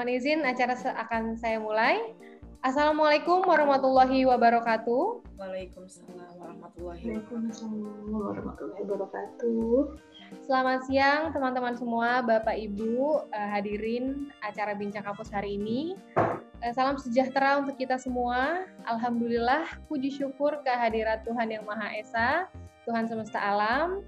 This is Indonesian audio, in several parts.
Mohon izin acara akan saya mulai. Assalamualaikum warahmatullahi wabarakatuh. Waalaikumsalam warahmatullahi wabarakatuh. Selamat siang teman-teman semua, Bapak Ibu uh, hadirin acara Bincang Kampus hari ini. Uh, salam sejahtera untuk kita semua. Alhamdulillah, puji syukur kehadirat Tuhan Yang Maha Esa, Tuhan semesta alam,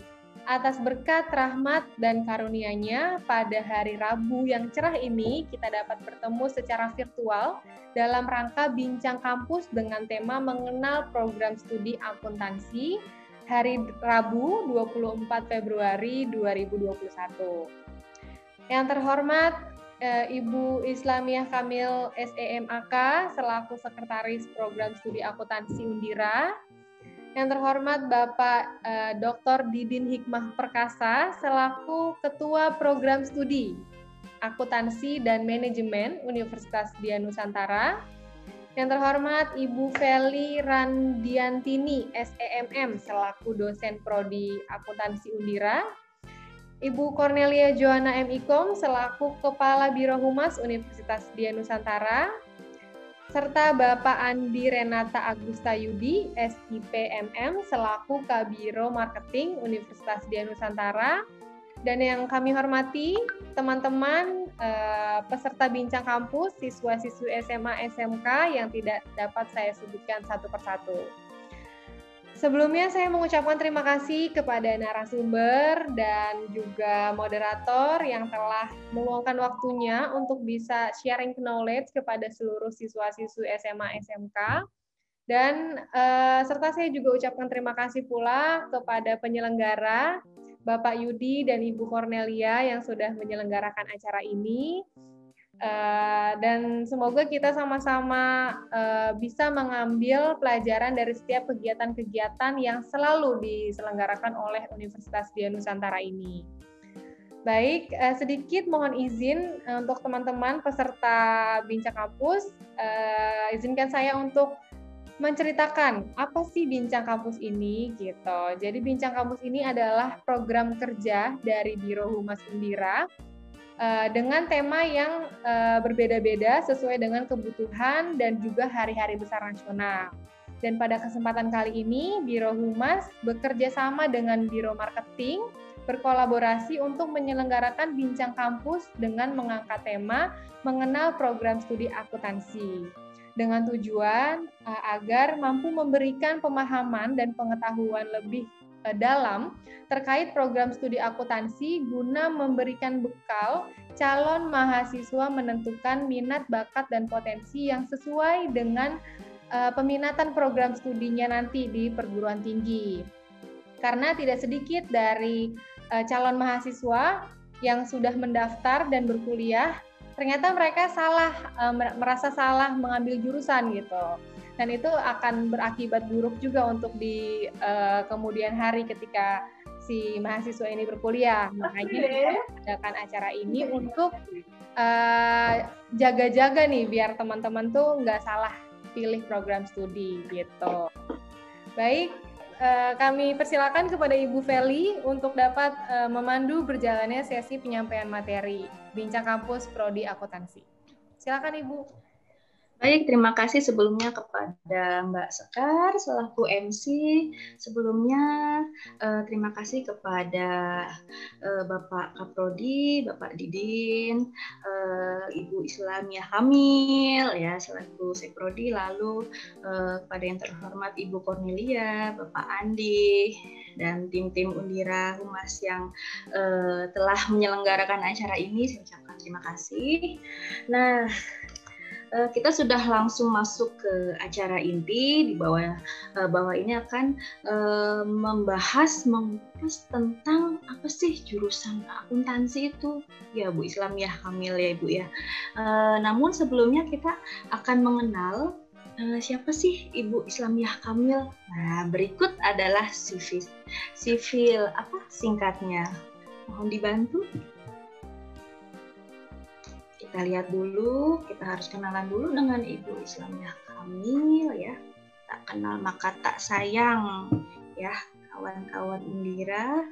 atas berkat rahmat dan karunia-Nya pada hari Rabu yang cerah ini kita dapat bertemu secara virtual dalam rangka bincang kampus dengan tema mengenal program studi akuntansi hari Rabu 24 Februari 2021. Yang terhormat Ibu Islamiah Kamil SEMAK selaku Sekretaris Program Studi Akuntansi Undira yang terhormat Bapak eh, Dr. Didin Hikmah Perkasa selaku Ketua Program Studi Akuntansi dan Manajemen Universitas Dian Nusantara. Yang terhormat Ibu Feli Randiantini SEMM selaku dosen prodi Akuntansi Undira. Ibu Cornelia Joanna M. Ikom selaku Kepala Biro Humas Universitas Dian Nusantara serta Bapak Andi Renata Agusta Yudi, SIPMM, selaku Kabiro Marketing Universitas Dian Nusantara. Dan yang kami hormati, teman-teman eh, peserta bincang kampus, siswa-siswi SMA SMK yang tidak dapat saya sebutkan satu persatu. Sebelumnya saya mengucapkan terima kasih kepada narasumber dan juga moderator yang telah meluangkan waktunya untuk bisa sharing knowledge kepada seluruh siswa-siswi SMA SMK. Dan uh, serta saya juga ucapkan terima kasih pula kepada penyelenggara Bapak Yudi dan Ibu Cornelia yang sudah menyelenggarakan acara ini Uh, dan semoga kita sama-sama uh, bisa mengambil pelajaran dari setiap kegiatan-kegiatan yang selalu diselenggarakan oleh Universitas Dian Nusantara ini. Baik, uh, sedikit mohon izin untuk teman-teman peserta Bincang Kampus, uh, izinkan saya untuk menceritakan apa sih Bincang Kampus ini gitu. Jadi Bincang Kampus ini adalah program kerja dari Biro Humas Undira uh, dengan tema yang uh, berbeda-beda sesuai dengan kebutuhan dan juga hari-hari besar nasional. Dan pada kesempatan kali ini, Biro Humas bekerja sama dengan Biro Marketing berkolaborasi untuk menyelenggarakan bincang kampus dengan mengangkat tema mengenal program studi akuntansi dengan tujuan uh, agar mampu memberikan pemahaman dan pengetahuan lebih Eh, dalam terkait program studi akuntansi guna memberikan bekal calon mahasiswa menentukan minat, bakat, dan potensi yang sesuai dengan uh, peminatan program studinya nanti di perguruan tinggi. Karena tidak sedikit dari uh, calon mahasiswa yang sudah mendaftar dan berkuliah, ternyata mereka salah, uh, merasa salah mengambil jurusan gitu dan itu akan berakibat buruk juga untuk di uh, kemudian hari ketika si mahasiswa ini berkuliah. Makanya adakan acara ini untuk eh, jaga-jaga uh, nih biar teman-teman tuh nggak salah pilih program studi gitu. Baik, uh, kami persilakan kepada Ibu Feli untuk dapat uh, memandu berjalannya sesi penyampaian materi Bincang Kampus Prodi Akuntansi. Silakan Ibu. Baik, terima kasih sebelumnya kepada Mbak Sekar selaku MC. Sebelumnya eh, terima kasih kepada eh, Bapak Kaprodi, Bapak Didin, eh, Ibu Islamia Hamil ya selaku Sekrodi, lalu eh, kepada yang terhormat Ibu Cornelia, Bapak Andi dan tim-tim Undira Humas yang eh, telah menyelenggarakan acara ini. Saya ucapkan terima kasih. Nah, kita sudah langsung masuk ke acara inti di bawah uh, bawah ini akan uh, membahas mengupas tentang apa sih jurusan akuntansi itu ya Bu Islam ya Hamil ya Ibu ya. Namun sebelumnya kita akan mengenal siapa sih Ibu Islamiyah Kamil? Nah, berikut adalah sivil, sivil apa singkatnya? Mohon dibantu kita lihat dulu, kita harus kenalan dulu dengan Ibu Islamiyah Kamil ya. Tak kenal maka tak sayang ya kawan-kawan Undira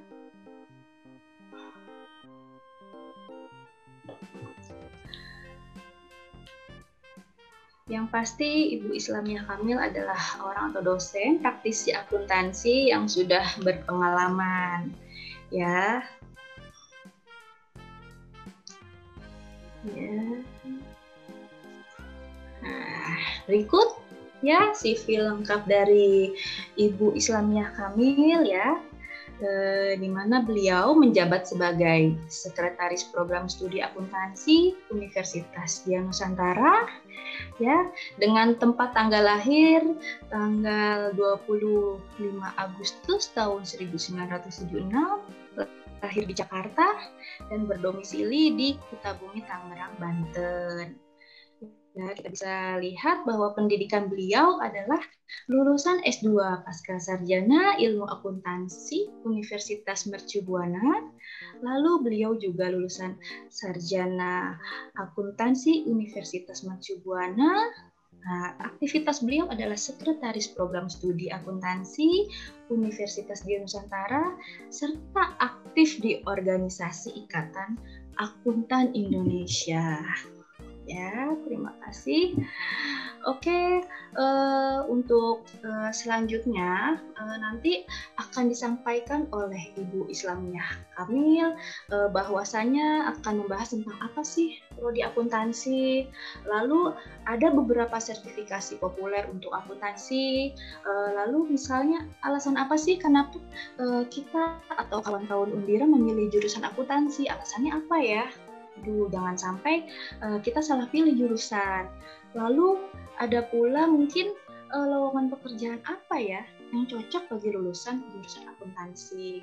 Yang pasti Ibu Islamia Kamil adalah orang atau dosen praktisi akuntansi yang sudah berpengalaman. Ya. Ya. Nah, berikut ya CV lengkap dari Ibu Islamia Kamil ya eh, di mana beliau menjabat sebagai sekretaris program studi akuntansi Universitas Dia Nusantara ya dengan tempat tanggal lahir tanggal 25 Agustus tahun 1976 lahir di Jakarta dan berdomisili di Kutabumi Tangerang Banten. Ya, kita bisa lihat bahwa pendidikan beliau adalah lulusan S2 Pasca Sarjana Ilmu Akuntansi Universitas Mercubuana. Lalu beliau juga lulusan Sarjana Akuntansi Universitas Mercubuana. Nah, aktivitas beliau adalah sekretaris program studi akuntansi Universitas di Nusantara serta aktif di organisasi Ikatan Akuntan Indonesia ya. Terima kasih. Oke, uh, untuk uh, selanjutnya uh, nanti akan disampaikan oleh Ibu Islamiyah Kamil uh, bahwasanya akan membahas tentang apa sih prodi akuntansi. Lalu ada beberapa sertifikasi populer untuk akuntansi. Uh, lalu misalnya alasan apa sih kenapa uh, kita atau kawan-kawan Undira memilih jurusan akuntansi? Alasannya apa ya? Aduh, jangan sampai uh, kita salah pilih jurusan. Lalu ada pula mungkin uh, lowongan pekerjaan apa ya yang cocok bagi lulusan jurusan akuntansi.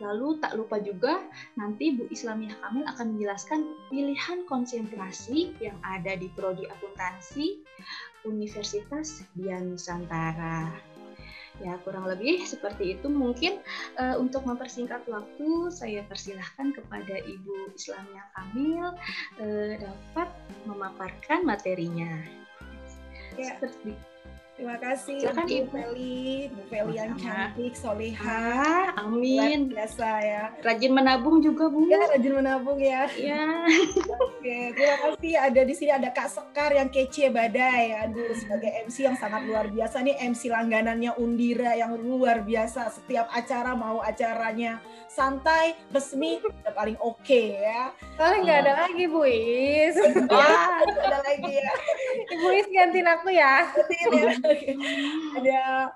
Lalu tak lupa juga nanti Bu Islamiyah Kamil akan menjelaskan pilihan konsentrasi yang ada di prodi akuntansi Universitas Dian Nusantara. Ya, kurang lebih seperti itu. Mungkin uh, untuk mempersingkat waktu, saya persilahkan kepada Ibu Islamia Kamil uh, dapat memaparkan materinya. Ya. Seperti Terima kasih Silakan, Bu Feli, Bu Feli yang cantik, soleha. Ah, amin. Luar biasa ya. Rajin menabung juga Bu. Ya, rajin menabung ya. Ya. Oke, terima kasih. Ada di sini ada Kak Sekar yang kece badai. Aduh, sebagai MC yang sangat luar biasa nih MC langganannya Undira yang luar biasa. Setiap acara mau acaranya santai, resmi, udah paling oke okay, ya. Soalnya nggak ada lagi Bu Is. Wah, ada lagi ya. Ibu Is gantiin aku ya. Gantiin ya. Ada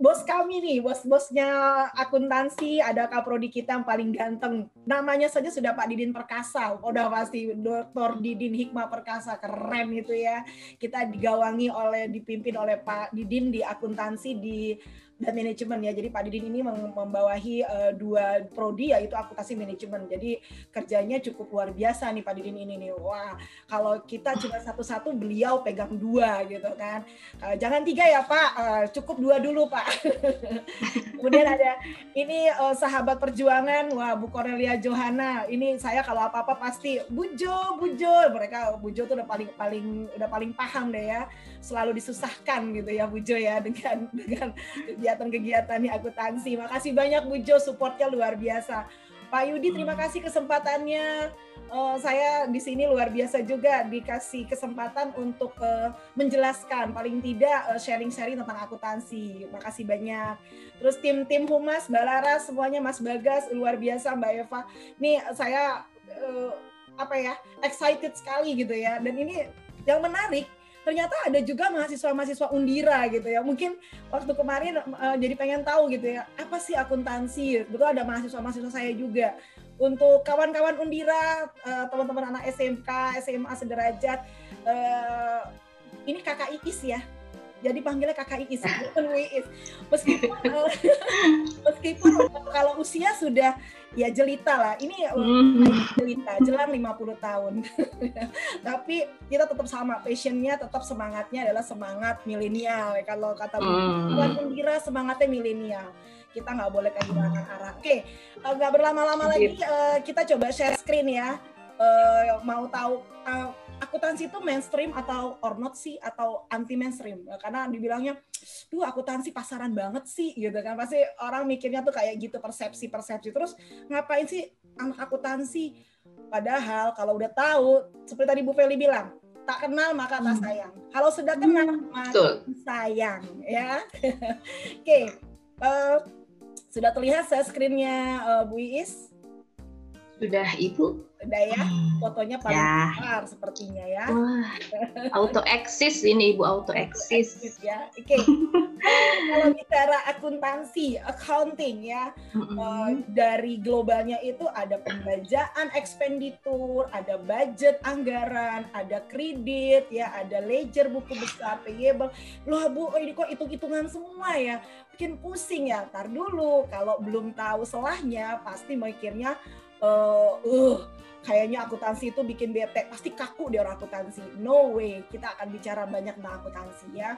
bos kami nih, bos-bosnya akuntansi, ada kaprodi kita yang paling ganteng. Namanya saja sudah Pak Didin Perkasa, udah pasti Dr. Didin Hikmah Perkasa, keren itu ya. Kita digawangi oleh, dipimpin oleh Pak Didin di akuntansi di dan manajemen ya. Jadi Pak Didin ini membawahi uh, dua prodi yaitu akuntansi manajemen. Jadi kerjanya cukup luar biasa nih Pak Didin ini nih. Wah, kalau kita cuma satu-satu beliau pegang dua gitu kan. Uh, jangan tiga ya Pak, uh, cukup dua dulu Pak. Kemudian ada ini uh, sahabat perjuangan, wah Bu Cornelia Johanna. Ini saya kalau apa-apa pasti Bujo, Bujo. Mereka Bujo tuh udah paling paling udah paling paham deh ya. Selalu disusahkan gitu ya Bujo ya dengan dengan kegiatan-kegiatan di akuntansi. Makasih banyak Bu Jo, supportnya luar biasa. Pak Yudi, terima hmm. kasih kesempatannya. Uh, saya di sini luar biasa juga dikasih kesempatan untuk uh, menjelaskan, paling tidak uh, sharing-sharing tentang akuntansi. Makasih banyak. Terus tim-tim humas, Mbak Lara, semuanya Mas Bagas, luar biasa Mbak Eva. Nih saya uh, apa ya excited sekali gitu ya. Dan ini yang menarik ternyata ada juga mahasiswa-mahasiswa Undira gitu ya. Mungkin waktu kemarin uh, jadi pengen tahu gitu ya, apa sih akuntansi? Betul ada mahasiswa-mahasiswa saya juga. Untuk kawan-kawan Undira, uh, teman-teman anak SMK, SMA sederajat, uh, ini kakak Iis ya. Jadi panggilnya kakak Iis, bukan Wiis. Meskipun uh, meskipun kalau usia sudah ya jelita lah. Ini mm. jelita, jelang 50 tahun. Tapi kita tetap sama, passionnya tetap semangatnya adalah semangat milenial. Kalau kata mm. Tuan Pembira semangatnya milenial. Kita nggak boleh kehilangan arah. Oke, nggak berlama-lama lagi uh, kita coba share screen ya. Uh, mau tahu uh, akuntansi itu mainstream atau or not sih atau anti mainstream karena dibilangnya duh akuntansi pasaran banget sih gitu kan. Pasti orang mikirnya tuh kayak gitu persepsi persepsi. Terus ngapain sih anak akuntansi? Padahal kalau udah tahu seperti tadi Bu Feli bilang tak kenal maka tak hmm. sayang. Kalau sudah kenal hmm, maka sayang ya. Oke okay. uh, eh, sudah terlihat saya screennya uh, Bu Iis sudah Ibu Udah ya, hmm. fotonya paling ya. besar sepertinya ya. Wah, auto eksis ini Ibu auto eksis. ya. Oke. Okay. Kalau bicara akuntansi, accounting ya, mm-hmm. uh, dari globalnya itu ada pembajakan expenditure, ada budget anggaran, ada kredit ya, ada ledger buku besar payable. Loh Bu, oh ini kok hitung-hitungan semua ya. Bikin pusing ya. Tar dulu, kalau belum tahu selahnya pasti mikirnya uh, uh kayaknya akuntansi itu bikin bete. Pasti kaku di orang akuntansi. No way. Kita akan bicara banyak tentang akuntansi ya.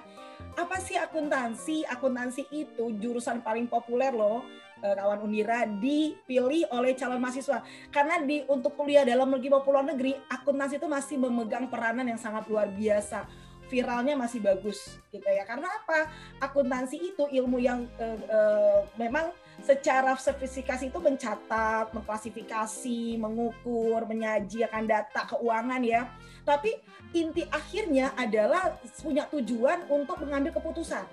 Apa sih akuntansi? Akuntansi itu jurusan paling populer loh eh, kawan Undira dipilih oleh calon mahasiswa. Karena di untuk kuliah dalam negeri maupun luar negeri akuntansi itu masih memegang peranan yang sangat luar biasa viralnya masih bagus gitu ya karena apa akuntansi itu ilmu yang uh, uh, memang secara sertifikasi itu mencatat, mengklasifikasi, mengukur, menyajikan data keuangan ya. Tapi inti akhirnya adalah punya tujuan untuk mengambil keputusan.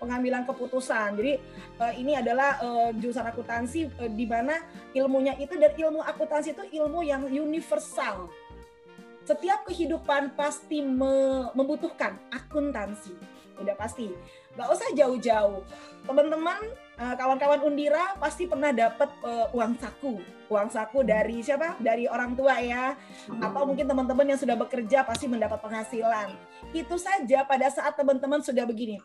Pengambilan keputusan. Jadi uh, ini adalah jurusan akuntansi di mana ilmunya itu dan ilmu akuntansi itu ilmu yang universal. Setiap kehidupan pasti me membutuhkan akuntansi. Udah pasti. Gak usah jauh-jauh. Teman-teman Eh, kawan-kawan Undira pasti pernah dapat uh, uang saku, uang saku dari siapa? Dari orang tua ya, atau mungkin teman-teman yang sudah bekerja pasti mendapat penghasilan. Itu saja pada saat teman-teman sudah begini.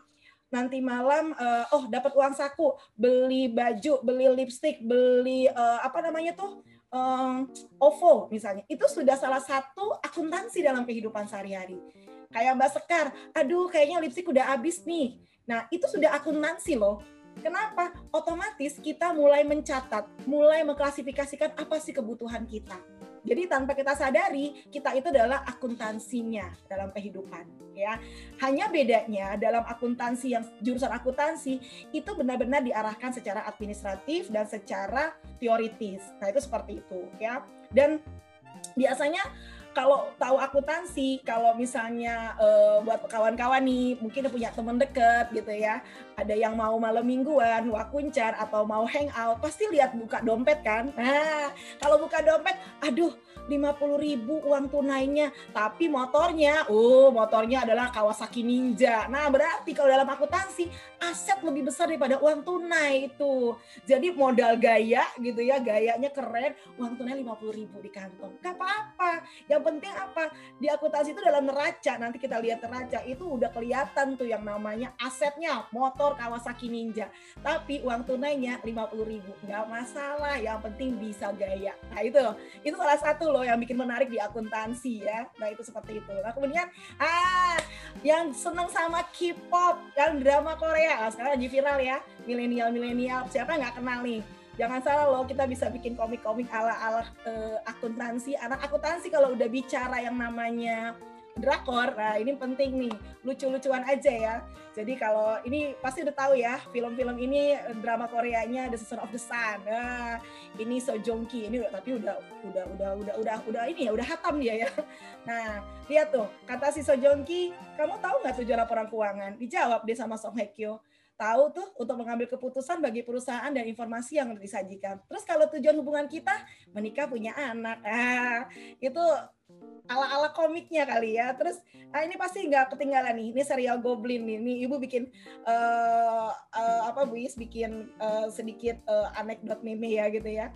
Nanti malam, uh, oh dapat uang saku, beli baju, beli lipstick, beli uh, apa namanya tuh? Um, OVO misalnya. Itu sudah salah satu akuntansi dalam kehidupan sehari-hari. Kayak Mbak Sekar, aduh kayaknya lipstick udah habis nih. Nah, itu sudah akuntansi loh Kenapa? Otomatis kita mulai mencatat, mulai mengklasifikasikan apa sih kebutuhan kita. Jadi tanpa kita sadari, kita itu adalah akuntansinya dalam kehidupan, ya. Hanya bedanya dalam akuntansi yang jurusan akuntansi itu benar-benar diarahkan secara administratif dan secara teoritis. Nah, itu seperti itu, ya. Dan biasanya kalau tahu akuntansi, kalau misalnya uh, buat kawan-kawan nih, mungkin punya teman deket gitu ya, ada yang mau malam mingguan, wakuncar atau mau hangout, pasti lihat buka dompet kan. Nah, kalau buka dompet, aduh 50 ribu uang tunainya, tapi motornya, oh motornya adalah Kawasaki Ninja. Nah berarti kalau dalam akuntansi aset lebih besar daripada uang tunai itu. Jadi modal gaya gitu ya, gayanya keren, uang tunai 50 ribu di kantong. Gak apa-apa, yang penting apa? Di akuntansi itu dalam neraca, nanti kita lihat neraca itu udah kelihatan tuh yang namanya asetnya motor Kawasaki Ninja. Tapi uang tunainya 50 ribu, nggak masalah, yang penting bisa gaya. Nah itu, itu salah satu loh loh yang bikin menarik di akuntansi ya. Nah itu seperti itu. Nah kemudian ah yang seneng sama K-pop, yang drama Korea, nah, sekarang lagi viral ya, milenial milenial. Siapa nggak kenal nih? Jangan salah loh, kita bisa bikin komik-komik ala-ala uh, akuntansi. Anak akuntansi kalau udah bicara yang namanya drakor. Nah, ini penting nih, lucu-lucuan aja ya. Jadi kalau ini pasti udah tahu ya, film-film ini eh, drama Koreanya The Season of the Sun. Nah, ini So Joong Ki ini tapi udah udah udah udah udah udah ini ya, udah hatam dia ya. Nah, lihat tuh, kata si So Joong Ki, kamu tahu nggak tujuan laporan keuangan? Dijawab dia sama Song Hye Kyo tahu tuh untuk mengambil keputusan bagi perusahaan dan informasi yang disajikan. Terus kalau tujuan hubungan kita menikah punya anak, ah, itu ala-ala komiknya kali ya. Terus ah, ini pasti nggak ketinggalan nih. Ini serial Goblin nih. Nih ibu bikin uh, uh, apa Bu Is bikin uh, sedikit uh, anekdot meme ya gitu ya.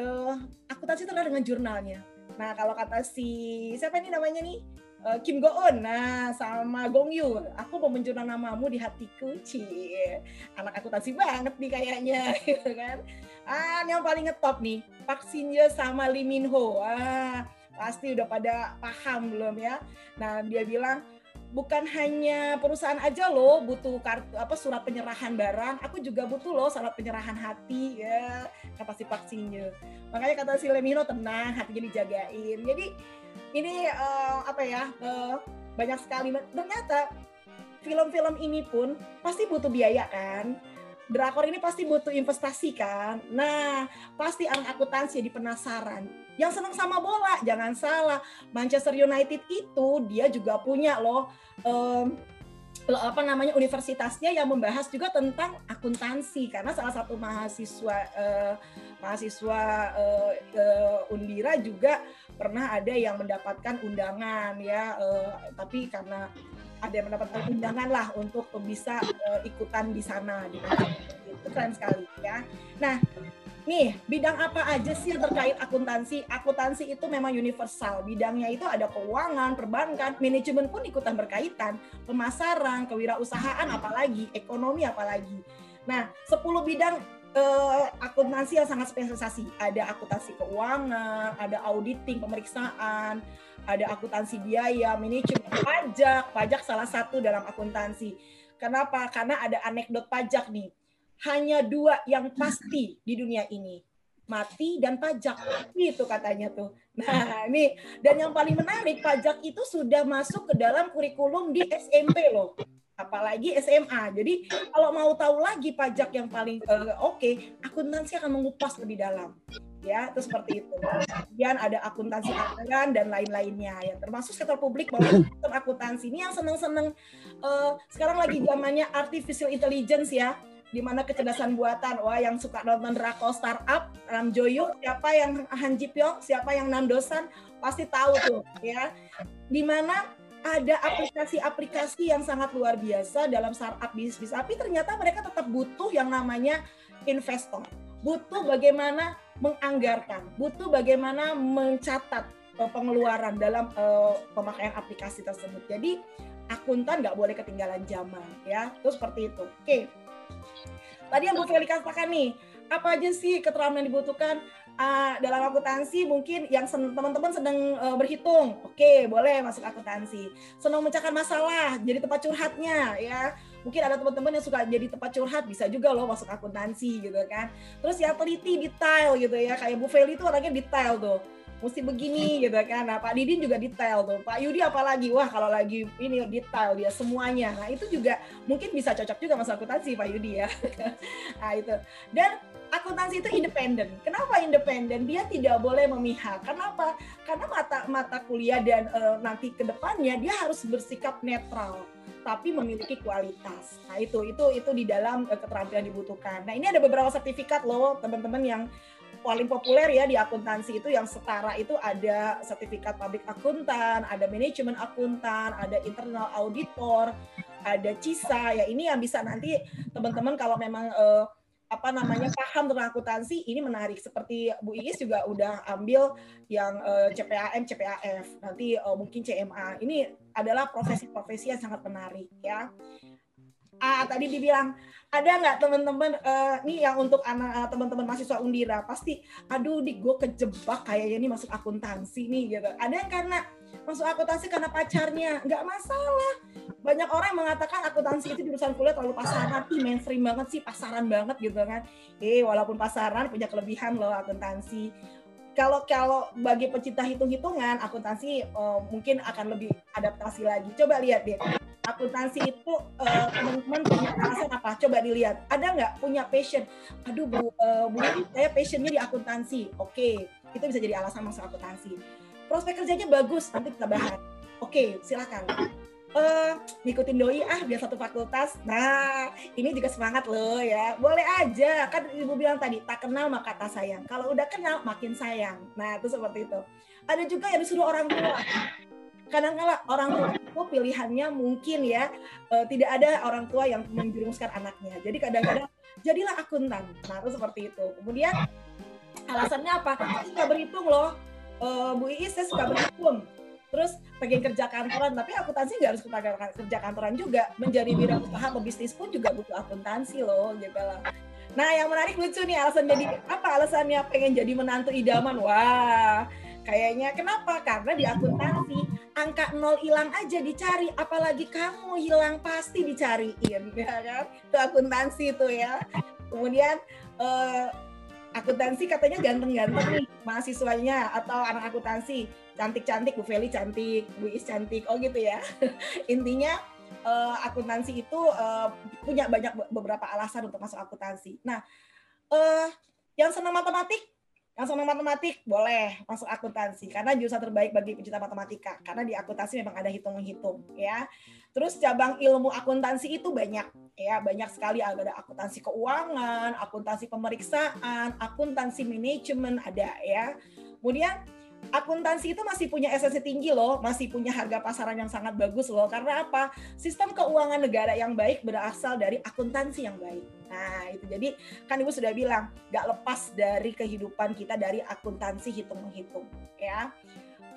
Uh, akuntansi itu dengan jurnalnya. Nah kalau kata si siapa ini namanya nih uh, Kim Go Eun, nah sama Gong Yu, aku mau menjurnal namamu di hatiku, cie, anak akuntansi banget nih kayaknya, gitu kan. Ah, yang paling ngetop nih, Park Shin Ye sama Lee Min Ho, ah pasti udah pada paham belum ya. Nah dia bilang bukan hanya perusahaan aja loh butuh kartu apa surat penyerahan barang, aku juga butuh loh surat penyerahan hati ya kata si vaksinnya. Makanya kata si Lemino tenang, hatinya dijagain. Jadi ini uh, apa ya uh, banyak sekali ternyata film-film ini pun pasti butuh biaya kan drakor ini pasti butuh investasi kan. Nah, pasti anak akuntansi jadi penasaran. Yang senang sama bola, jangan salah. Manchester United itu dia juga punya loh um, apa namanya universitasnya yang membahas juga tentang akuntansi. Karena salah satu mahasiswa uh, mahasiswa uh, uh, Undira juga pernah ada yang mendapatkan undangan ya. Uh, tapi karena ada yang mendapatkan undangan lah untuk bisa uh, ikutan di sana di itu keren sekali ya. Nah, nih bidang apa aja sih yang terkait akuntansi? Akuntansi itu memang universal. Bidangnya itu ada keuangan, perbankan, manajemen pun ikutan berkaitan, pemasaran, kewirausahaan apalagi, ekonomi apalagi. Nah, 10 bidang uh, akuntansi yang sangat spesialisasi. Ada akuntansi keuangan, ada auditing, pemeriksaan, ada akuntansi biaya, manajemen pajak, pajak salah satu dalam akuntansi. Kenapa? Karena ada anekdot pajak nih. Hanya dua yang pasti di dunia ini. Mati dan pajak. Itu katanya tuh. Nah, ini dan yang paling menarik pajak itu sudah masuk ke dalam kurikulum di SMP loh apalagi SMA. Jadi kalau mau tahu lagi pajak yang paling uh, oke, okay, akuntansi akan mengupas lebih dalam ya itu seperti itu kemudian ada akuntansi anggaran dan lain-lainnya ya termasuk sektor publik sektor akuntansi ini yang seneng-seneng uh, sekarang lagi zamannya artificial intelligence ya di mana kecerdasan buatan wah yang suka nonton drakor startup Ram Joyo siapa yang Han Ji Pyong siapa yang Nandosan pasti tahu tuh ya di mana ada aplikasi-aplikasi yang sangat luar biasa dalam startup bisnis tapi ternyata mereka tetap butuh yang namanya investor butuh bagaimana menganggarkan, butuh bagaimana mencatat uh, pengeluaran dalam uh, pemakaian aplikasi tersebut. Jadi akuntan nggak boleh ketinggalan zaman ya. Itu seperti itu. Oke. Tadi yang Bu Feli katakan nih, apa aja sih keterampilan yang dibutuhkan? Uh, dalam akuntansi mungkin yang teman-teman sedang uh, berhitung, oke boleh masuk akuntansi. Senang memecahkan masalah, jadi tempat curhatnya ya. Mungkin ada teman-teman yang suka jadi tempat curhat bisa juga loh masuk akuntansi gitu kan. Terus yang teliti detail gitu ya. Kayak Bu Feli itu orangnya detail tuh mesti begini gitu kan nah Pak Didin juga detail tuh Pak Yudi apalagi wah kalau lagi ini detail dia semuanya nah itu juga mungkin bisa cocok juga masuk akuntansi Pak Yudi ya nah itu dan akuntansi itu independen. Kenapa independen? Dia tidak boleh memihak. Kenapa? Karena mata mata kuliah dan e, nanti ke depannya dia harus bersikap netral tapi memiliki kualitas. Nah, itu itu itu di dalam uh, keterampilan dibutuhkan. Nah, ini ada beberapa sertifikat loh, teman-teman yang paling populer ya di akuntansi itu yang setara itu ada sertifikat public akuntan, ada manajemen akuntan, ada internal auditor, ada CISA. Ya, ini yang bisa nanti teman-teman kalau memang uh, apa namanya paham tentang akuntansi ini menarik. Seperti Bu Iis juga udah ambil yang uh, CPAM CPAF nanti uh, mungkin CMA ini adalah profesi-profesi yang sangat menarik ya Ah tadi dibilang ada nggak teman-teman uh, nih yang untuk anak uh, teman-teman mahasiswa Undira? Pasti aduh di gue kejebak kayaknya nih masuk akuntansi nih gitu. Ada yang karena masuk akuntansi karena pacarnya? Nggak masalah. Banyak orang yang mengatakan akuntansi itu jurusan kuliah terlalu pasaran. Ih mainstream banget sih pasaran banget gitu kan. Eh walaupun pasaran punya kelebihan loh akuntansi. Kalau kalau bagi pecinta hitung-hitungan akuntansi uh, mungkin akan lebih adaptasi lagi. Coba lihat deh akuntansi itu uh, teman-teman punya alasan apa coba dilihat ada nggak punya passion aduh bu uh, bu saya passionnya di akuntansi oke okay. itu bisa jadi alasan masuk akuntansi prospek kerjanya bagus nanti kita bahas oke okay, silakan uh, ngikutin doi ah biar satu fakultas. Nah, ini juga semangat loh ya. Boleh aja. Kan Ibu bilang tadi, tak kenal maka tak sayang. Kalau udah kenal makin sayang. Nah, itu seperti itu. Ada juga yang disuruh orang tua. Kadang-kala orang tua itu pilihannya mungkin ya uh, tidak ada orang tua yang menjerumuskan anaknya. Jadi kadang-kadang jadilah akuntan. Nah, seperti itu. Kemudian alasannya apa? Suka berhitung loh. Uh, Bu Iis, saya suka berhitung terus pengen kerja kantoran tapi akuntansi nggak harus kerja kantoran juga menjadi wirausaha pebisnis pun juga butuh akuntansi loh gitu lah nah yang menarik lucu nih alasan jadi apa alasannya pengen jadi menantu idaman wah kayaknya kenapa karena di akuntansi angka nol hilang aja dicari, apalagi kamu hilang pasti dicariin, ya kan? Itu akuntansi itu ya. Kemudian uh, akuntansi katanya ganteng-ganteng nih mahasiswanya atau anak akuntansi cantik-cantik Bu Feli cantik Bu Is cantik oh gitu ya intinya uh, akuntansi itu uh, punya banyak beberapa alasan untuk masuk akuntansi nah uh, yang senang matematik yang senang matematik boleh masuk akuntansi karena jurusan terbaik bagi pecinta matematika karena di akuntansi memang ada hitung-hitung ya. Terus cabang ilmu akuntansi itu banyak ya, banyak sekali ada akuntansi keuangan, akuntansi pemeriksaan, akuntansi manajemen ada ya. Kemudian akuntansi itu masih punya esensi tinggi loh, masih punya harga pasaran yang sangat bagus loh. Karena apa? Sistem keuangan negara yang baik berasal dari akuntansi yang baik. Nah, itu jadi kan Ibu sudah bilang, gak lepas dari kehidupan kita dari akuntansi hitung-menghitung, ya.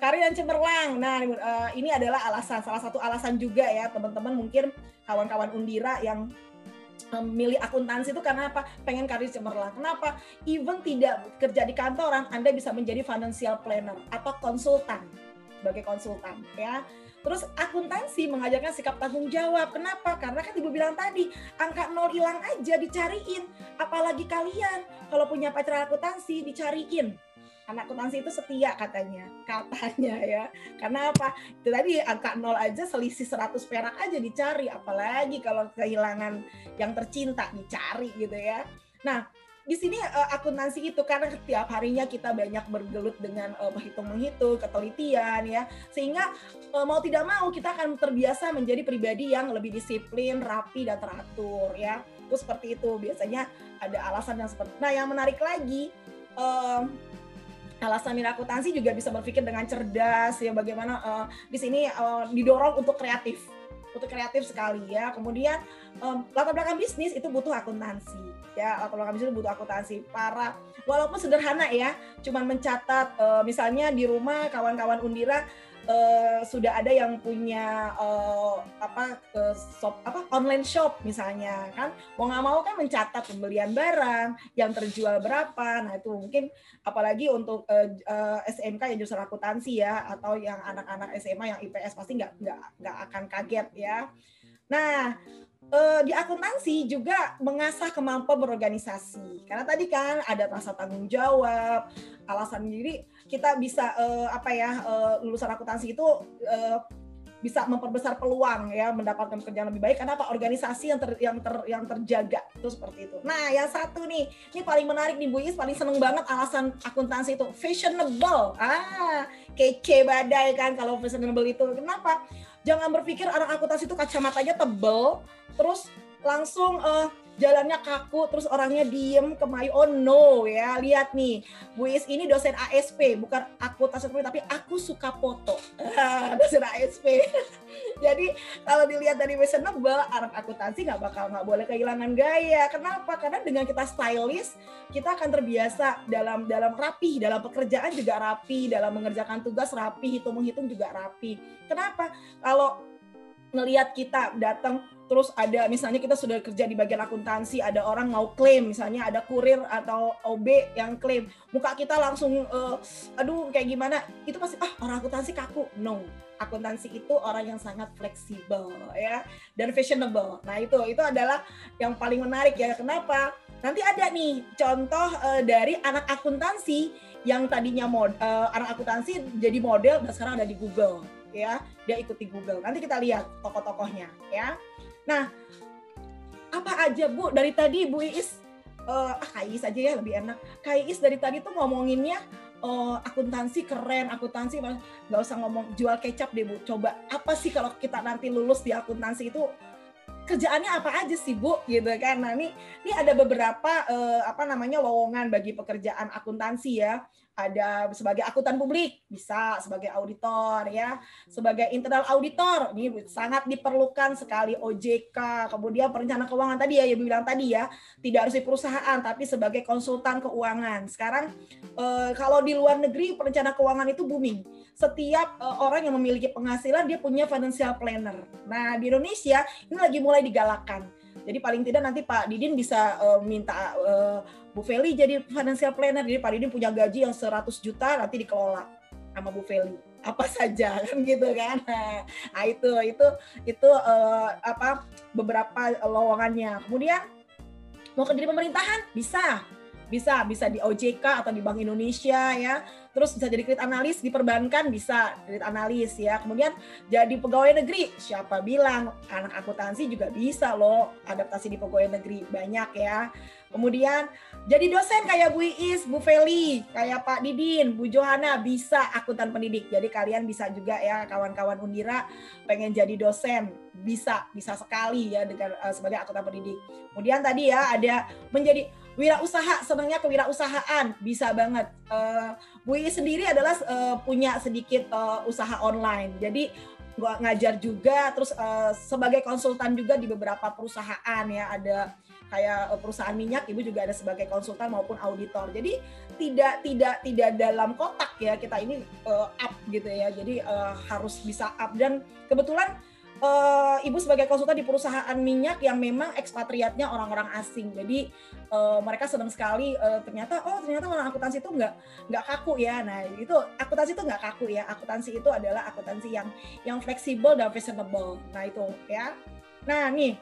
Karir yang cemerlang. Nah, eh, ini adalah alasan salah satu alasan juga ya, teman-teman mungkin kawan-kawan Undira yang memilih akuntansi itu karena apa? Pengen karir cemerlang. Kenapa? Even tidak kerja di kantoran, Anda bisa menjadi financial planner atau konsultan sebagai konsultan ya. Terus akuntansi mengajarkan sikap tanggung jawab. Kenapa? Karena kan ibu bilang tadi, angka nol hilang aja dicariin. Apalagi kalian kalau punya pacar akuntansi dicariin. Anak akuntansi itu setia katanya, katanya ya. Karena apa? Itu tadi angka nol aja selisih 100 perak aja dicari, apalagi kalau kehilangan yang tercinta dicari gitu ya. Nah, di sini uh, akuntansi itu karena setiap harinya kita banyak bergelut dengan uh, menghitung-menghitung, ketelitian ya. Sehingga uh, mau tidak mau kita akan terbiasa menjadi pribadi yang lebih disiplin, rapi dan teratur ya. Itu seperti itu. Biasanya ada alasan yang seperti Nah, yang menarik lagi uh, alasan minat akuntansi juga bisa berpikir dengan cerdas ya bagaimana uh, di sini uh, didorong untuk kreatif untuk kreatif sekali ya. Kemudian um, latar belakang bisnis itu butuh akuntansi ya. Latar belakang bisnis butuh akuntansi. Para walaupun sederhana ya, cuman mencatat uh, misalnya di rumah kawan-kawan Undira uh, sudah ada yang punya uh, apa uh, shop apa online shop misalnya kan. Mau nggak mau kan mencatat pembelian barang yang terjual berapa. Nah itu mungkin apalagi untuk uh, uh, SMK yang jurusan akuntansi ya atau yang anak-anak SMA yang IPS pasti nggak nggak nggak akan kaget ya. Nah uh, di akuntansi juga mengasah kemampuan berorganisasi. Karena tadi kan ada rasa tanggung jawab, alasan diri kita bisa uh, apa ya uh, lulusan akuntansi itu uh, bisa memperbesar peluang ya mendapatkan kerjaan lebih baik karena apa organisasi yang ter, yang ter, yang terjaga itu seperti itu. Nah, yang satu nih, ini paling menarik nih Bu Is, paling seneng banget alasan akuntansi itu fashionable. Ah, kece badai kan kalau fashionable itu. Kenapa? Jangan berpikir anak akuntansi itu kacamatanya tebel, terus langsung uh, jalannya kaku terus orangnya diem kemayu oh no ya. Lihat nih Bu Is ini dosen ASP bukan aku tasuk tapi aku suka foto. Dosen ASP jadi kalau dilihat dari fashionable anak akuntansi nggak bakal nggak boleh kehilangan gaya. Kenapa? Karena dengan kita stylish kita akan terbiasa dalam dalam rapi dalam pekerjaan juga rapi dalam mengerjakan tugas rapi hitung menghitung juga rapi kenapa? Kalau ngelihat kita datang terus ada misalnya kita sudah kerja di bagian akuntansi ada orang mau klaim misalnya ada kurir atau OB yang klaim. Muka kita langsung uh, aduh kayak gimana? Itu pasti ah orang akuntansi kaku. No. Akuntansi itu orang yang sangat fleksibel ya dan fashionable. Nah itu itu adalah yang paling menarik ya. Kenapa? Nanti ada nih contoh uh, dari anak akuntansi yang tadinya mod, uh, anak akuntansi jadi model dan sekarang ada di Google ya. Dia ikuti Google. Nanti kita lihat tokoh-tokohnya ya Nah, apa aja Bu dari tadi Bu Iis uh, ah Kais aja ya lebih enak. Kais dari tadi tuh ngomonginnya uh, akuntansi keren, akuntansi nggak usah ngomong jual kecap deh Bu. Coba apa sih kalau kita nanti lulus di akuntansi itu kerjaannya apa aja sih Bu gitu kan. Nah, ini ini ada beberapa uh, apa namanya lowongan bagi pekerjaan akuntansi ya ada sebagai akuntan publik, bisa sebagai auditor ya, sebagai internal auditor, ini sangat diperlukan sekali OJK, kemudian perencana keuangan tadi ya, yang bilang tadi ya, tidak harus di perusahaan tapi sebagai konsultan keuangan. Sekarang eh, kalau di luar negeri perencana keuangan itu booming. Setiap eh, orang yang memiliki penghasilan dia punya financial planner. Nah, di Indonesia ini lagi mulai digalakkan. Jadi paling tidak nanti Pak Didin bisa uh, minta uh, Bu Feli jadi financial planner. Jadi Pak Didin punya gaji yang 100 juta nanti dikelola sama Bu Feli. apa saja kan gitu kan nah itu itu itu uh, apa beberapa lowongannya kemudian mau kerja di pemerintahan bisa bisa bisa di OJK atau di Bank Indonesia ya terus bisa jadi kredit analis di perbankan bisa kredit analis ya kemudian jadi pegawai negeri siapa bilang anak akuntansi juga bisa loh adaptasi di pegawai negeri banyak ya kemudian jadi dosen kayak Bu Iis, Bu Feli, kayak Pak Didin, Bu Johana bisa akuntan pendidik. Jadi kalian bisa juga ya kawan-kawan Undira pengen jadi dosen bisa bisa sekali ya dengan uh, sebagai akuntan pendidik. Kemudian tadi ya ada menjadi wirausaha senangnya kewirausahaan. Bisa banget. Uh, Bu Iis sendiri adalah uh, punya sedikit uh, usaha online. Jadi gua ngajar juga terus uh, sebagai konsultan juga di beberapa perusahaan ya. Ada kayak perusahaan minyak ibu juga ada sebagai konsultan maupun auditor. Jadi tidak tidak tidak dalam kotak ya kita ini uh, up gitu ya. Jadi uh, harus bisa up. Dan kebetulan uh, ibu sebagai konsultan di perusahaan minyak yang memang ekspatriatnya orang-orang asing. Jadi uh, mereka senang sekali uh, ternyata oh ternyata orang akuntansi itu nggak nggak kaku ya. Nah itu akuntansi itu nggak kaku ya. Akuntansi itu adalah akuntansi yang yang fleksibel dan reasonable. Nah itu ya. Nah nih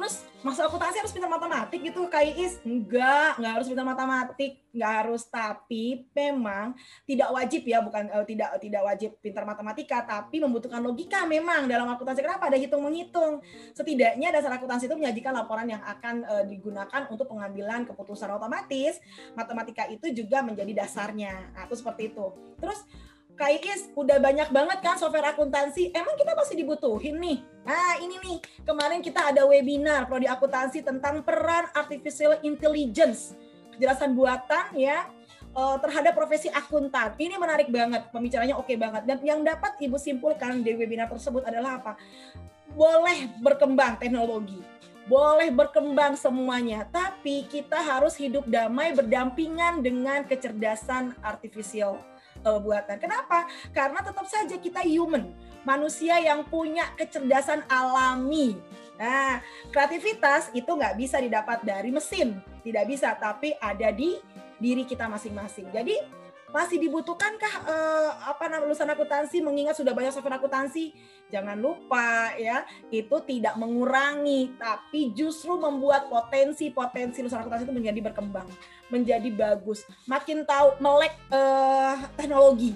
terus masuk akuntansi harus pintar matematik gitu kayak is enggak enggak harus pintar matematik enggak harus. Tapi memang tidak wajib ya bukan uh, tidak tidak wajib pintar matematika tapi membutuhkan logika memang dalam akuntansi. Kenapa ada hitung menghitung setidaknya dasar akuntansi itu menyajikan laporan yang akan uh, digunakan untuk pengambilan keputusan otomatis. Matematika itu juga menjadi dasarnya. Nah, seperti itu. Terus Kak udah banyak banget kan software akuntansi. Emang kita masih dibutuhin nih? Nah ini nih, kemarin kita ada webinar prodi akuntansi tentang peran artificial intelligence. Kejelasan buatan ya, eh, terhadap profesi akuntan. Ini menarik banget, pembicaranya oke banget. Dan yang dapat Ibu simpulkan di webinar tersebut adalah apa? Boleh berkembang teknologi, boleh berkembang semuanya, tapi kita harus hidup damai berdampingan dengan kecerdasan artificial uh, buatan. Kenapa? Karena tetap saja kita human, manusia yang punya kecerdasan alami. Nah, kreativitas itu nggak bisa didapat dari mesin, tidak bisa, tapi ada di diri kita masing-masing. Jadi masih dibutuhkankah uh, apa namanya lulusan akuntansi mengingat sudah banyak software akuntansi? Jangan lupa ya itu tidak mengurangi tapi justru membuat potensi-potensi lulusan akuntansi itu menjadi berkembang menjadi bagus makin tahu melek uh, teknologi.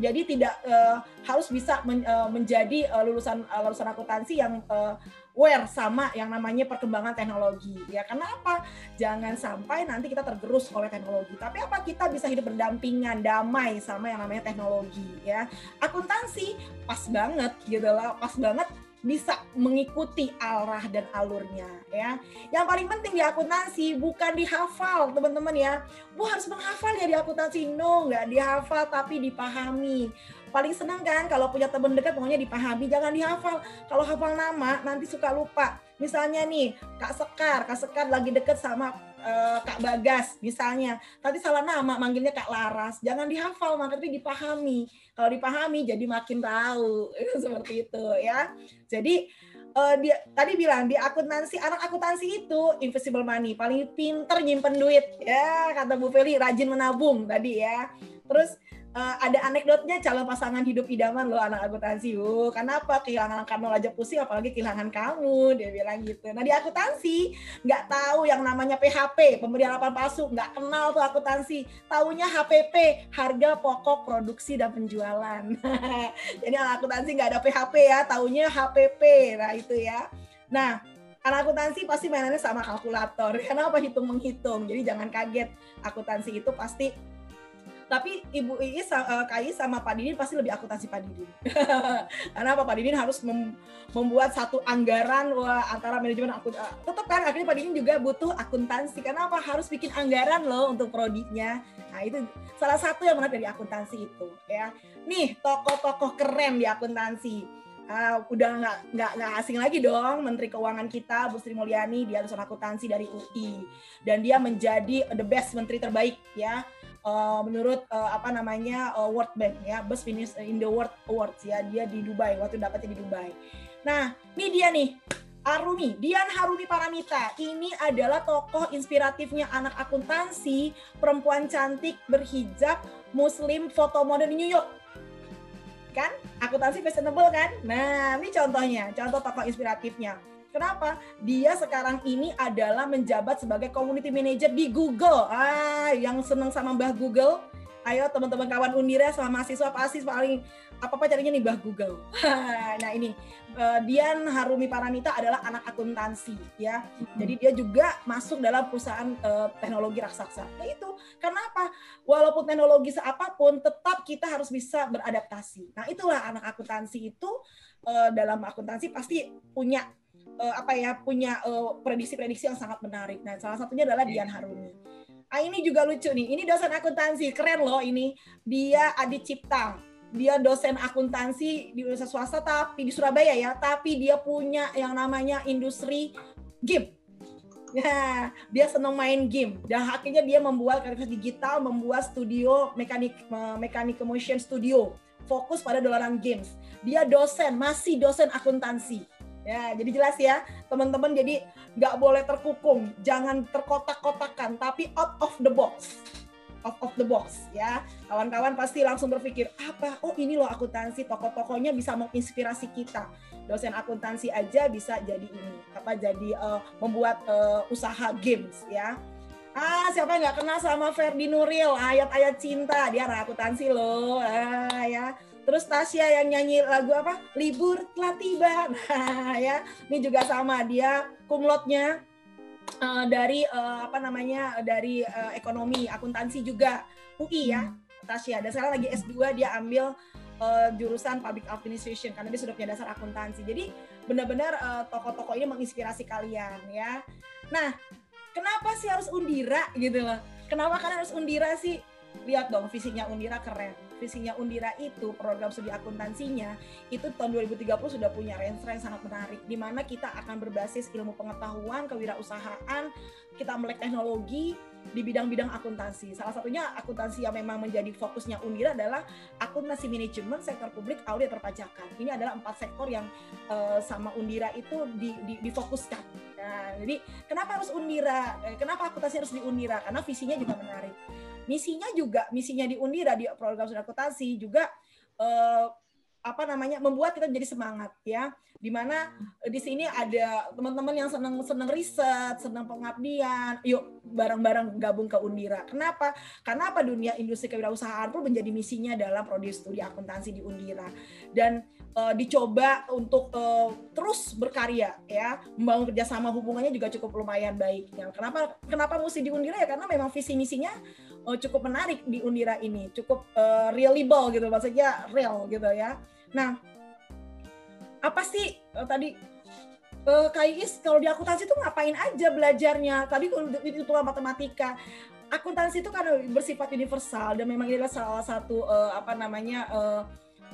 Jadi tidak uh, harus bisa men, uh, menjadi uh, lulusan uh, lulusan akuntansi yang uh, aware sama yang namanya perkembangan teknologi ya karena apa jangan sampai nanti kita tergerus oleh teknologi tapi apa kita bisa hidup berdampingan damai sama yang namanya teknologi ya akuntansi pas banget gitu lah pas banget bisa mengikuti arah dan alurnya ya. Yang paling penting di akuntansi bukan dihafal teman-teman ya. Bu harus menghafal ya di akuntansi. No, nggak dihafal tapi dipahami paling senang kan kalau punya teman dekat pokoknya dipahami. Jangan dihafal. Kalau hafal nama nanti suka lupa. Misalnya nih kak Sekar. Kak Sekar lagi deket sama uh, kak Bagas misalnya. Tapi salah nama manggilnya kak Laras. Jangan dihafal maka tapi dipahami. Kalau dipahami jadi makin tahu. Seperti itu ya. Jadi uh, dia tadi bilang di akuntansi anak akuntansi itu invisible money. Paling pinter nyimpen duit ya kata Bu Feli rajin menabung tadi ya. Terus uh, ada anekdotnya calon pasangan hidup idaman loh anak akuntansi. Oh, kenapa kehilangan kamu aja pusing apalagi kehilangan kamu dia bilang gitu. Nah di akuntansi nggak tahu yang namanya PHP pemberian laporan palsu nggak kenal tuh akuntansi. Taunya HPP harga pokok produksi dan penjualan. Jadi anak akuntansi nggak ada PHP ya, taunya HPP. Nah itu ya. Nah anak akuntansi pasti mainannya sama kalkulator. Kenapa hitung menghitung? Jadi jangan kaget akuntansi itu pasti tapi Ibu Iis, uh, Kai sama Pak Didin pasti lebih akuntansi Pak Didin. Karena apa Pak Didin harus mem membuat satu anggaran wah, antara manajemen akun uh, tetap kan akhirnya Pak Didin juga butuh akuntansi. Karena apa? Harus bikin anggaran loh untuk prodinya. Nah, itu salah satu yang menarik dari akuntansi itu ya. Nih, tokoh-tokoh keren di akuntansi. Uh, udah nggak nggak nggak asing lagi dong Menteri Keuangan kita Bu Sri Mulyani dia lulusan akuntansi dari UI dan dia menjadi the best menteri terbaik ya uh, menurut uh, apa namanya uh, World Bank ya best finish in the world awards ya dia di Dubai waktu dapetnya di Dubai. Nah ini dia nih Arumi, Dian Harumi Paramita. Ini adalah tokoh inspiratifnya anak akuntansi, perempuan cantik berhijab, muslim foto model di New York. kan akuntansi fashionable kan nah ini contohnya contoh tokoh inspiratifnya Kenapa? Dia sekarang ini adalah menjabat sebagai community manager di Google. Ah, yang senang sama Mbah Google, ayo teman-teman kawan Unira sama mahasiswa pasti paling apa apa carinya nih Mbah Google. nah ini uh, Dian Harumi Paramita adalah anak akuntansi ya. Jadi dia juga masuk dalam perusahaan uh, teknologi raksasa. Nah itu kenapa? Walaupun teknologi seapapun tetap kita harus bisa beradaptasi. Nah itulah anak akuntansi itu uh, dalam akuntansi pasti punya uh, apa ya punya prediksi prediksi-prediksi yang sangat menarik. Nah, salah satunya adalah Dian Haruni. Ah, ini juga lucu nih. Ini dosen akuntansi, keren loh ini. Dia Adi Cipta. Dia dosen akuntansi di universitas swasta tapi di Surabaya ya, tapi dia punya yang namanya industri game. Ya, dia senang main game dan akhirnya dia membuat kreativitas digital, membuat studio mekanik mekanik motion studio fokus pada dolaran games. Dia dosen, masih dosen akuntansi Ya, jadi jelas ya, teman-teman. Jadi nggak boleh terkukung, jangan terkotak-kotakan, tapi out of the box, out of the box ya. Kawan-kawan pasti langsung berpikir apa? Oh ini loh akuntansi, tokoh-tokohnya bisa menginspirasi kita. Dosen akuntansi aja bisa jadi ini, apa? Jadi uh, membuat uh, usaha games ya. Ah, siapa nggak kenal sama Ferdi Nuril, ayat-ayat cinta, dia akuntansi loh, ah, ya Terus Tasya yang nyanyi lagu apa? Libur telah tiba. Nah, ya. Ini juga sama dia kumlotnya uh, dari uh, apa namanya? dari uh, ekonomi, akuntansi juga UI ya. Tasya. Dan sekarang lagi S2 dia ambil uh, jurusan public administration karena dia sudah punya dasar akuntansi. Jadi benar-benar uh, tokoh-tokoh ini menginspirasi kalian ya. Nah, kenapa sih harus Undira gitu loh? Kenapa kan harus Undira sih? Lihat dong visinya Undira keren visinya Undira itu program studi akuntansinya itu tahun 2030 sudah punya range yang sangat menarik di mana kita akan berbasis ilmu pengetahuan kewirausahaan kita melek teknologi di bidang-bidang akuntansi. Salah satunya akuntansi yang memang menjadi fokusnya Undira adalah akuntansi manajemen, sektor publik, audit, perpajakan. Ini adalah empat sektor yang uh, sama Undira itu di, di, difokuskan. Nah, jadi kenapa harus Undira? Eh, kenapa akuntansi harus di Undira? Karena visinya juga menarik misinya juga misinya di Undira di program studi akuntansi juga eh, apa namanya membuat kita jadi semangat ya. Di mana di sini ada teman-teman yang senang senang riset senang pengabdian yuk bareng-bareng gabung ke Undira. Kenapa? Karena apa? Dunia industri kewirausahaan pun menjadi misinya dalam prodi studi akuntansi di Undira. Dan uh, dicoba untuk uh, terus berkarya ya. Membangun kerjasama hubungannya juga cukup lumayan baik ya. Kenapa kenapa mesti di Undira? Ya karena memang visi misinya uh, cukup menarik di Undira ini, cukup uh, reliable gitu, maksudnya real gitu ya. Nah, apa sih uh, tadi uh, Kais kalau di akuntansi itu ngapain aja belajarnya? Tadi itu matematika, akuntansi itu karena bersifat universal dan memang ini adalah salah satu uh, apa namanya uh,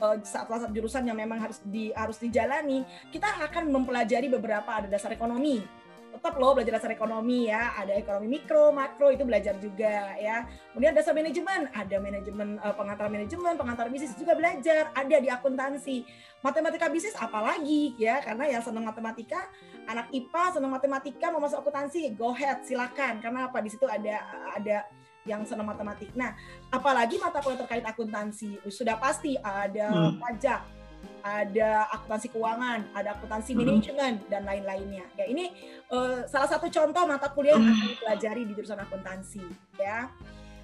uh, salah jurusan yang memang harus di harus dijalani. Kita akan mempelajari beberapa ada dasar ekonomi, tetap loh belajar dasar ekonomi ya. Ada ekonomi mikro makro itu belajar juga ya. Kemudian dasar manajemen ada manajemen uh, pengantar manajemen pengantar bisnis juga belajar ada di akuntansi. Matematika bisnis apalagi ya karena yang senang matematika anak IPA senang matematika mau masuk akuntansi go ahead silakan. Karena apa? Di situ ada ada yang senang matematik. Nah, apalagi mata kuliah terkait akuntansi? Sudah pasti ada hmm. pajak, ada akuntansi keuangan, ada akuntansi hmm. manajemen dan lain-lainnya. Ya ini uh, salah satu contoh mata kuliah yang akan dipelajari di jurusan akuntansi. Ya,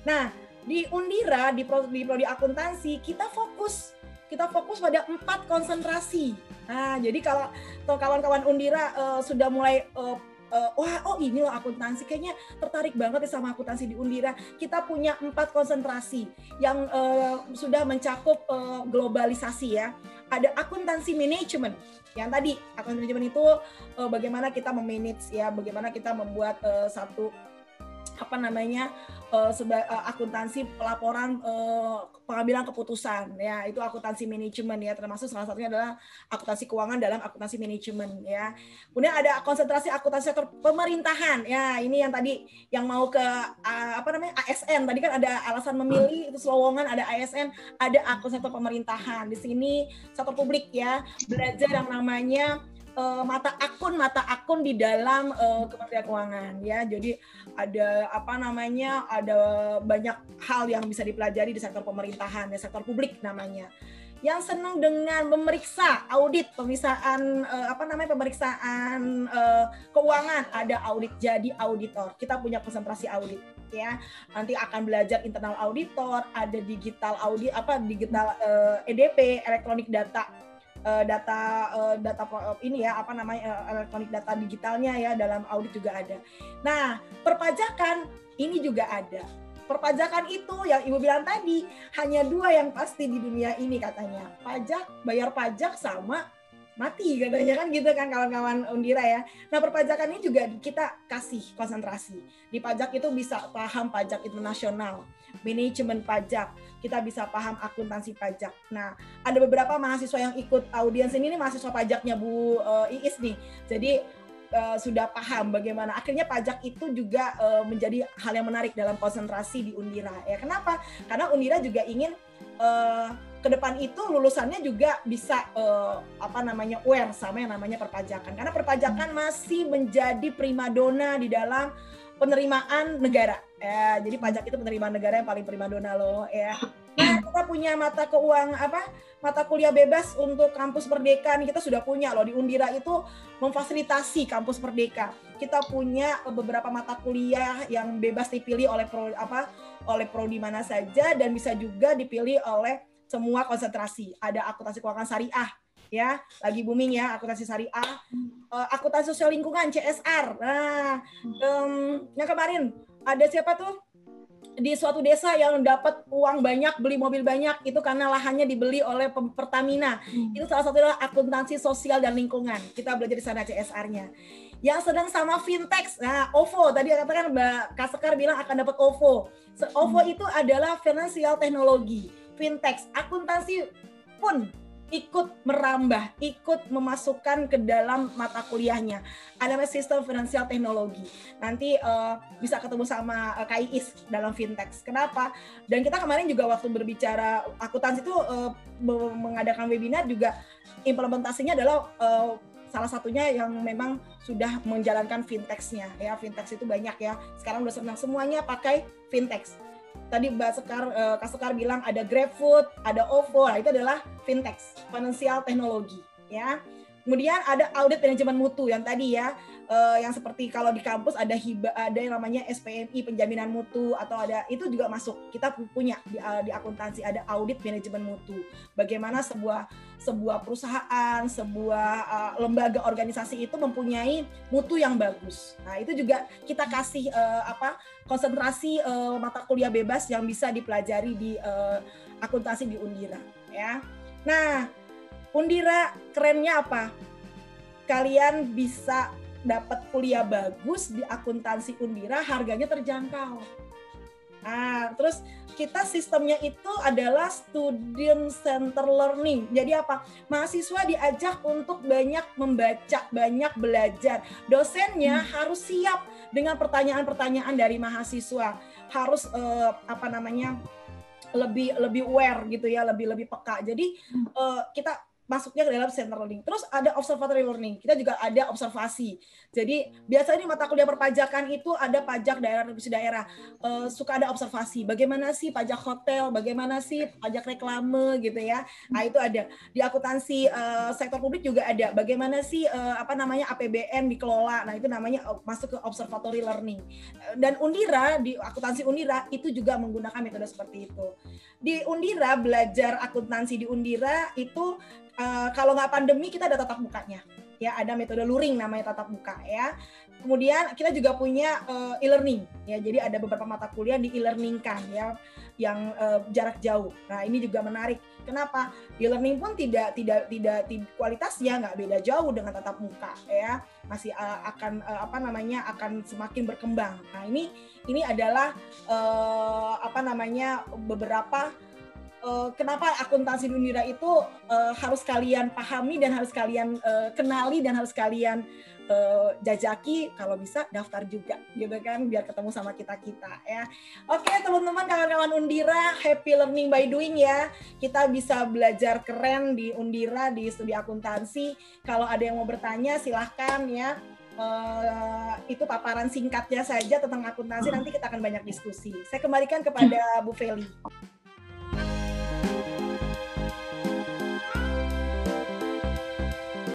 nah di Undira di pro, di prodi akuntansi kita fokus kita fokus pada empat konsentrasi. Nah, jadi kalau kawan-kawan Undira uh, sudah mulai uh, uh, wah oh ini loh akuntansi kayaknya tertarik banget ya sama akuntansi di Undira kita punya empat konsentrasi yang uh, sudah mencakup uh, globalisasi ya ada akuntansi manajemen yang tadi akuntansi manajemen itu uh, bagaimana kita memanage ya bagaimana kita membuat uh, satu apa namanya uh, akuntansi pelaporan uh, pengambilan keputusan. Ya itu akuntansi manajemen ya termasuk salah satunya adalah akuntansi keuangan dalam akuntansi manajemen ya. Kemudian ada konsentrasi akuntansi sektor pemerintahan. Ya ini yang tadi yang mau ke uh, apa namanya ASN tadi kan ada alasan memilih itu selowongan ada ASN ada akuntansi sektor pemerintahan. Di sini sektor publik ya belajar yang namanya uh, mata akun mata akun di dalam uh, Kementerian Keuangan ya. Jadi ada apa namanya? ada banyak hal yang bisa dipelajari di sektor pemerintahan, ya sektor publik namanya. yang senang dengan memeriksa audit pemisahan uh, apa namanya pemeriksaan uh, keuangan ada audit jadi auditor kita punya konsentrasi audit ya nanti akan belajar internal auditor ada digital audit apa digital uh, EDP elektronik data uh, data uh, data ini ya apa namanya uh, elektronik data digitalnya ya dalam audit juga ada nah perpajakan ini juga ada perpajakan itu yang ibu bilang tadi hanya dua yang pasti di dunia ini katanya pajak bayar pajak sama mati katanya kan gitu kan kawan-kawan Undira ya. Nah perpajakan ini juga kita kasih konsentrasi. Di pajak itu bisa paham pajak internasional, manajemen pajak, kita bisa paham akuntansi pajak. Nah ada beberapa mahasiswa yang ikut audiens ini, ini mahasiswa pajaknya Bu uh, Iis nih. Jadi uh, sudah paham bagaimana. Akhirnya pajak itu juga uh, menjadi hal yang menarik dalam konsentrasi di Undira ya. Kenapa? Karena Undira juga ingin uh, ke depan itu lulusannya juga bisa uh, apa namanya aware sama yang namanya perpajakan. Karena perpajakan masih menjadi primadona di dalam penerimaan negara ya jadi pajak itu penerimaan negara yang paling primadona loh ya. Nah kita punya mata keuangan apa mata kuliah bebas untuk kampus Merdeka nih kita sudah punya loh. Di Undira itu memfasilitasi kampus Merdeka. Kita punya beberapa mata kuliah yang bebas dipilih oleh pro, apa oleh prodi mana saja dan bisa juga dipilih oleh semua konsentrasi. Ada akuntansi keuangan syariah ya, lagi booming ya akuntansi syariah, uh, akuntansi sosial lingkungan CSR. Nah, um, yang kemarin ada siapa tuh? di suatu desa yang dapat uang banyak beli mobil banyak itu karena lahannya dibeli oleh Pertamina hmm. itu salah satu adalah akuntansi sosial dan lingkungan kita belajar di sana CSR-nya yang sedang sama fintech nah OVO tadi katakan Mbak Kasekar bilang akan dapat OVO OVO hmm. itu adalah financial teknologi fintech akuntansi pun ikut merambah, ikut memasukkan ke dalam mata kuliahnya. Ada sistem finansial teknologi. Nanti uh, bisa ketemu sama uh, eh, KIIS dalam fintech. Kenapa? Dan kita kemarin juga waktu berbicara akuntansi itu uh, mengadakan webinar juga implementasinya adalah uh, salah satunya yang memang sudah menjalankan fintechnya ya fintech itu banyak ya sekarang udah senang semuanya pakai fintech tadi Mbak Sekar, uh, Kak Sekar bilang ada GrabFood, ada OVO, nah itu adalah fintech, financial teknologi, ya. Kemudian ada audit manajemen mutu yang tadi ya, uh, yang seperti kalau di kampus ada hiba, ada yang namanya SPMI penjaminan mutu atau ada itu juga masuk. Kita punya di, uh, di akuntansi ada audit manajemen mutu. Bagaimana sebuah sebuah perusahaan, sebuah uh, lembaga organisasi itu mempunyai mutu yang bagus. Nah itu juga kita kasih uh, apa konsentrasi uh, mata kuliah bebas yang bisa dipelajari di uh, akuntansi di Undira. Ya. Nah Undira kerennya apa? Kalian bisa dapat kuliah bagus di akuntansi Undira, harganya terjangkau. Nah, terus kita sistemnya itu adalah student center learning. Jadi apa? Mahasiswa diajak untuk banyak membaca, banyak belajar. Dosennya hmm. harus siap dengan pertanyaan-pertanyaan dari mahasiswa. Harus eh, apa namanya? lebih lebih aware gitu ya, lebih lebih peka. Jadi uh, kita masuknya ke dalam center learning. Terus ada observatory learning. Kita juga ada observasi. Jadi biasanya di mata kuliah perpajakan itu ada pajak daerah regulasi daerah. Uh, suka ada observasi. Bagaimana sih pajak hotel, bagaimana sih pajak reklame gitu ya. Nah, itu ada. Di akuntansi uh, sektor publik juga ada. Bagaimana sih uh, apa namanya APBN dikelola. Nah, itu namanya masuk ke observatory learning. Dan Undira di akuntansi Undira itu juga menggunakan metode seperti itu. Di Undira belajar akuntansi di Undira itu uh, kalau nggak pandemi kita ada tatap mukanya ya ada metode luring namanya tatap muka ya. Kemudian kita juga punya uh, e-learning ya. Jadi ada beberapa mata kuliah di e-learning kan ya yang uh, jarak jauh. Nah ini juga menarik. Kenapa? E-learning pun tidak tidak tidak, tidak kualitasnya nggak beda jauh dengan tatap muka ya. Masih uh, akan uh, apa namanya akan semakin berkembang. Nah ini ini adalah uh, apa namanya beberapa uh, kenapa akuntansi dunia itu uh, harus kalian pahami dan harus kalian uh, kenali dan harus kalian uh, jajaki? Kalau bisa daftar juga gitu kan? Biar ketemu sama kita kita ya. Oke teman-teman kawan-kawan Undira happy learning by doing ya. Kita bisa belajar keren di Undira di studi akuntansi. Kalau ada yang mau bertanya silahkan ya. Uh, itu paparan singkatnya saja tentang akuntansi. Nanti kita akan banyak diskusi. Saya kembalikan kepada Bu Feli.